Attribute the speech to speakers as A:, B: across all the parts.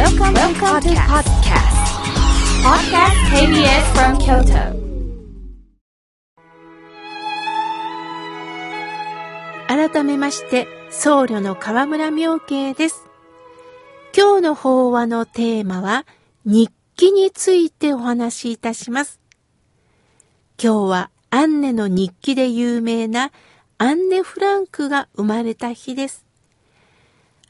A: Welcome, Welcome to podcast. Podcast KBS from Kyoto.
B: 改めまして、僧侶の河村明慶です。今日の法話のテーマは、日記についてお話しいたします。今日はアンネの日記で有名なアンネ・フランクが生まれた日です。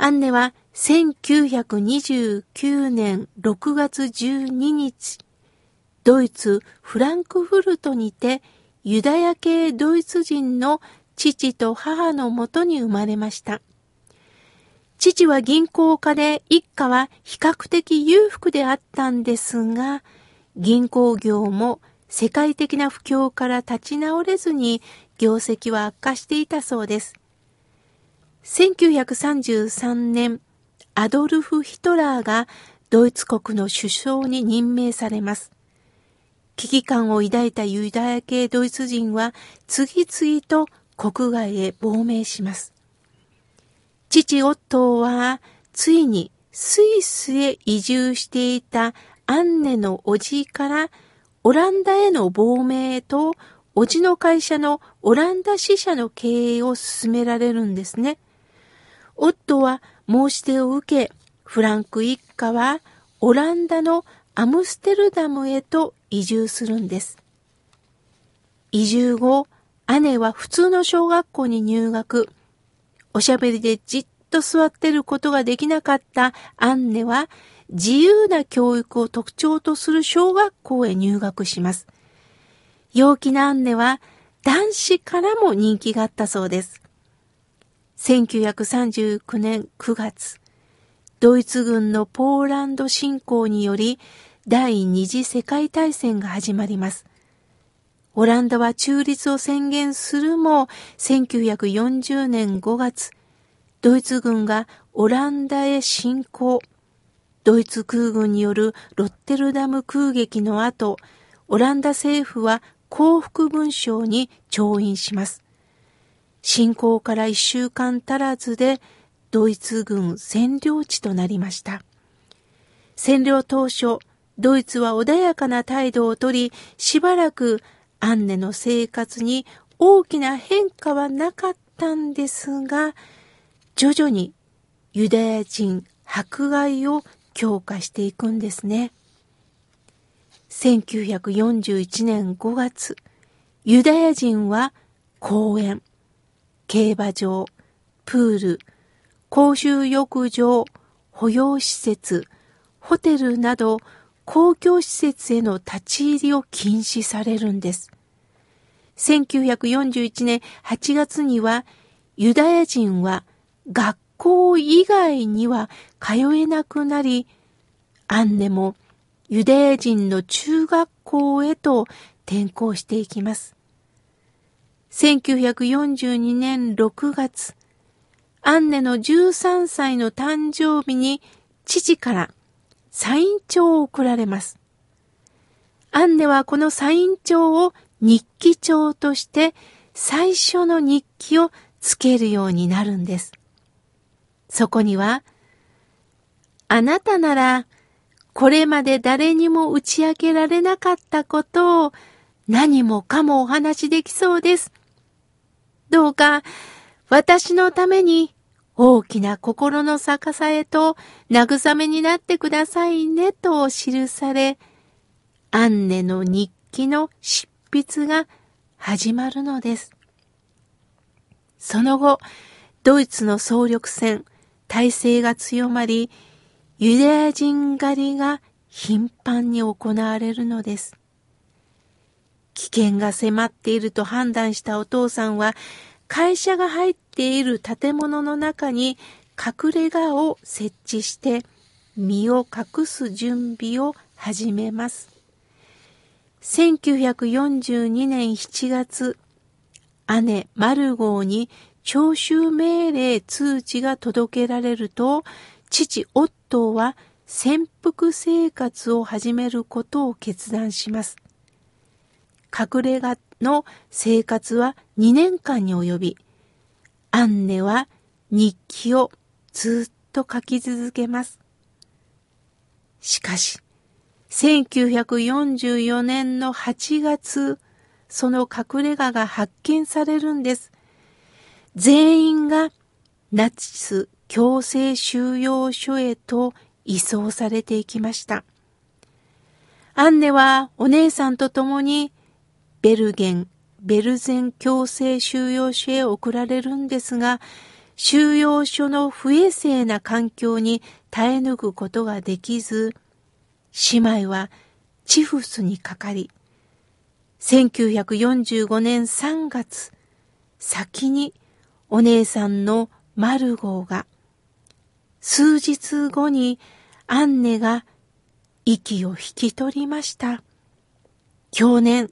B: アンネは1929年6月12日、ドイツ・フランクフルトにてユダヤ系ドイツ人の父と母のもとに生まれました。父は銀行家で一家は比較的裕福であったんですが、銀行業も世界的な不況から立ち直れずに業績は悪化していたそうです。1933年、アドルフ・ヒトラーがドイツ国の首相に任命されます。危機感を抱いたユダヤ系ドイツ人は次々と国外へ亡命します。父オットーはついにスイスへ移住していたアンネの叔父からオランダへの亡命と叔父の会社のオランダ支社の経営を進められるんですね。オットーは申し出を受け、フランク一家はオランダのアムステルダムへと移住するんです。移住後、姉は普通の小学校に入学。おしゃべりでじっと座ってることができなかったアンネは自由な教育を特徴とする小学校へ入学します。陽気なアンネは男子からも人気があったそうです。1939年9月、ドイツ軍のポーランド侵攻により第二次世界大戦が始まります。オランダは中立を宣言するも、1940年5月、ドイツ軍がオランダへ侵攻。ドイツ空軍によるロッテルダム空撃の後、オランダ政府は降伏文書に調印します。侵攻から一週間足らずで、ドイツ軍占領地となりました。占領当初、ドイツは穏やかな態度をとり、しばらくアンネの生活に大きな変化はなかったんですが、徐々にユダヤ人迫害を強化していくんですね。1941年5月、ユダヤ人は公園、競馬場、プール、公衆浴場、保養施設、ホテルなど公共施設への立ち入りを禁止されるんです。1941年8月にはユダヤ人は学校以外には通えなくなり、アンネもユダヤ人の中学校へと転校していきます。1942年6月、アンネの13歳の誕生日に父からサイン帳を送られます。アンネはこのサイン帳を日記帳として最初の日記をつけるようになるんです。そこには、あなたならこれまで誰にも打ち明けられなかったことを何もかもお話しできそうです。どうか私のために大きな心の逆さえと慰めになってくださいねと記され、アンネの日記の執筆が始まるのです。その後、ドイツの総力戦、体制が強まり、ユダヤ人狩りが頻繁に行われるのです。危険が迫っていると判断したお父さんは、会社が入っている建物の中に隠れ家を設置して身を隠す準備を始めます。1942年7月、姉マルゴーに徴収命令通知が届けられると、父オットーは潜伏生活を始めることを決断します。隠れ家の生活は2年間に及び、アンネは日記をずっと書き続けます。しかし、1944年の8月、その隠れ家が発見されるんです。全員がナチス強制収容所へと移送されていきました。アンネはお姉さんと共にベルゲン、ベルゼン強制収容所へ送られるんですが、収容所の不衛生な環境に耐え抜くことができず、姉妹はチフスにかかり、1945年3月、先にお姉さんのマルゴーが、数日後にアンネが息を引き取りました。去年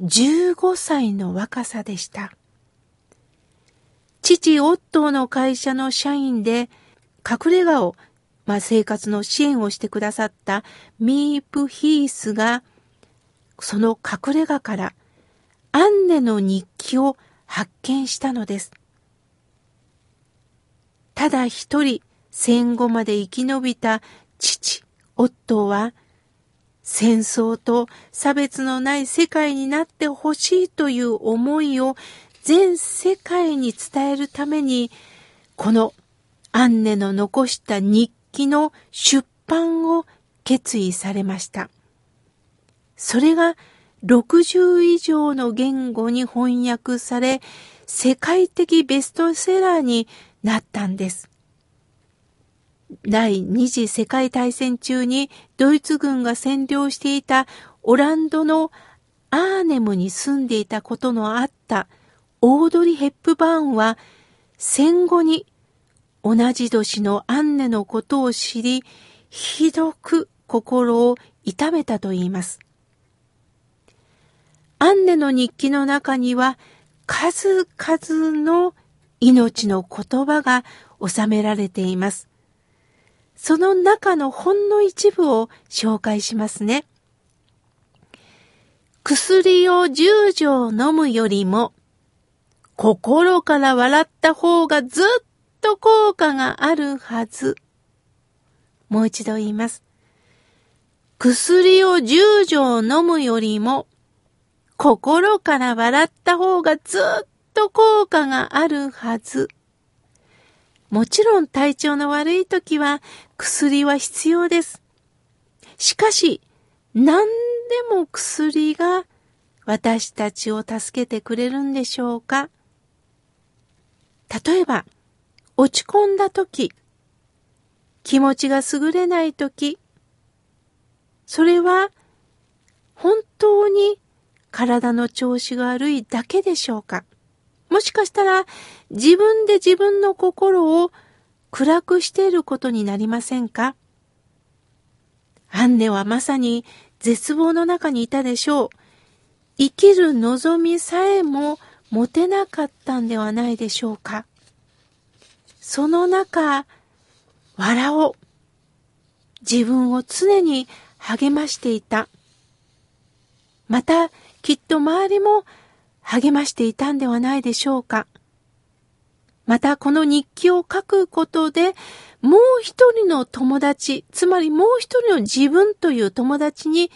B: 15歳の若さでした。父オットーの会社の社員で隠れ家を、まあ、生活の支援をしてくださったミープヒースがその隠れ家からアンネの日記を発見したのです。ただ一人戦後まで生き延びた父、オットーは戦争と差別のない世界になってほしいという思いを全世界に伝えるために、このアンネの残した日記の出版を決意されました。それが60以上の言語に翻訳され、世界的ベストセラーになったんです。第二次世界大戦中にドイツ軍が占領していたオランドのアーネムに住んでいたことのあったオードリ・ヘップバーンは戦後に同じ年のアンネのことを知り、ひどく心を痛めたと言います。アンネの日記の中には数々の命の言葉が収められています。その中のほんの一部を紹介しますね。薬を10錠飲むよりも、心から笑った方がずっと効果があるはず。もう一度言います。薬を10錠飲むよりも、心から笑った方がずっと効果があるはず。もちろん体調の悪い時は薬は必要です。しかし、何でも薬が私たちを助けてくれるんでしょうか？例えば、落ち込んだ時、気持ちが優れない時、それは本当に体の調子が悪いだけでしょうか？もしかしたら自分で自分の心を暗くしていることになりませんか？アンネはまさに絶望の中にいたでしょう。生きる望みさえも持てなかったんではないでしょうか？その中、笑おう。自分を常に励ましていた。また、きっと周りも励ましていたんではないでしょうか。またこの日記を書くことで、もう一人の友達、つまりもう一人の自分という友達に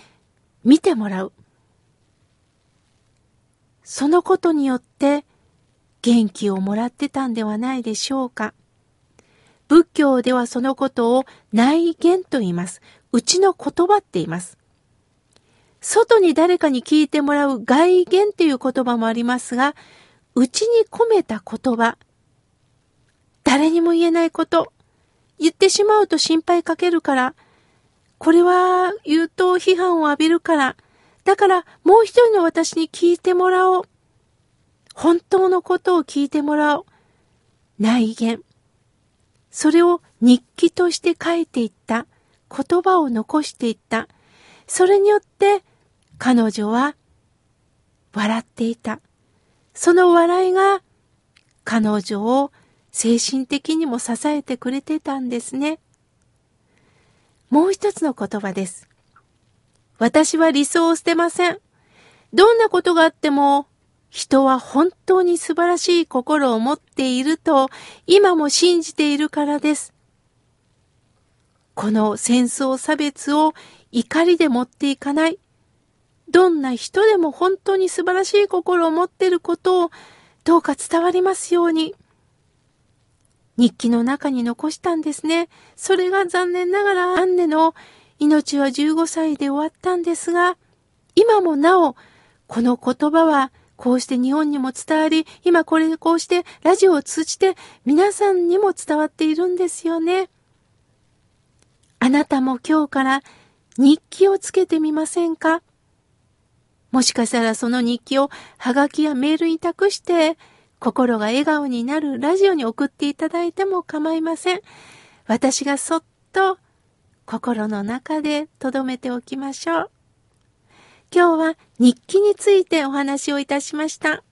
B: 見てもらう。そのことによって元気をもらってたんではないでしょうか。仏教ではそのことを内言と言います。うちの言葉って言います。外に誰かに聞いてもらう外言っていう言葉もありますが、内に込めた言葉、誰にも言えないこと、言ってしまうと心配かけるから、これは言うと批判を浴びるから、だからもう一人の私に聞いてもらおう。本当のことを聞いてもらおう。内言。それを日記として書いていった。言葉を残していった。それによって彼女は笑っていた。その笑いが彼女を精神的にも支えてくれてたんですね。もう一つの言葉です。私は理想を捨てません。どんなことがあっても人は本当に素晴らしい心を持っていると今も信じているからです。この戦争差別を怒りで持っていかない。どんな人でも本当に素晴らしい心を持っていることをどうか伝わりますように。日記の中に残したんですね。それが残念ながらアンネの命は15歳で終わったんですが、今もなお、この言葉はこうして日本にも伝わり、今これこうしてラジオを通じて皆さんにも伝わっているんですよね。あなたも今日から日記をつけてみませんか？もしかしたらその日記をハガキやメールに託して心が笑顔になるラジオに送っていただいても構いません。私がそっと心の中で留めておきましょう。今日は日記についてお話をいたしました。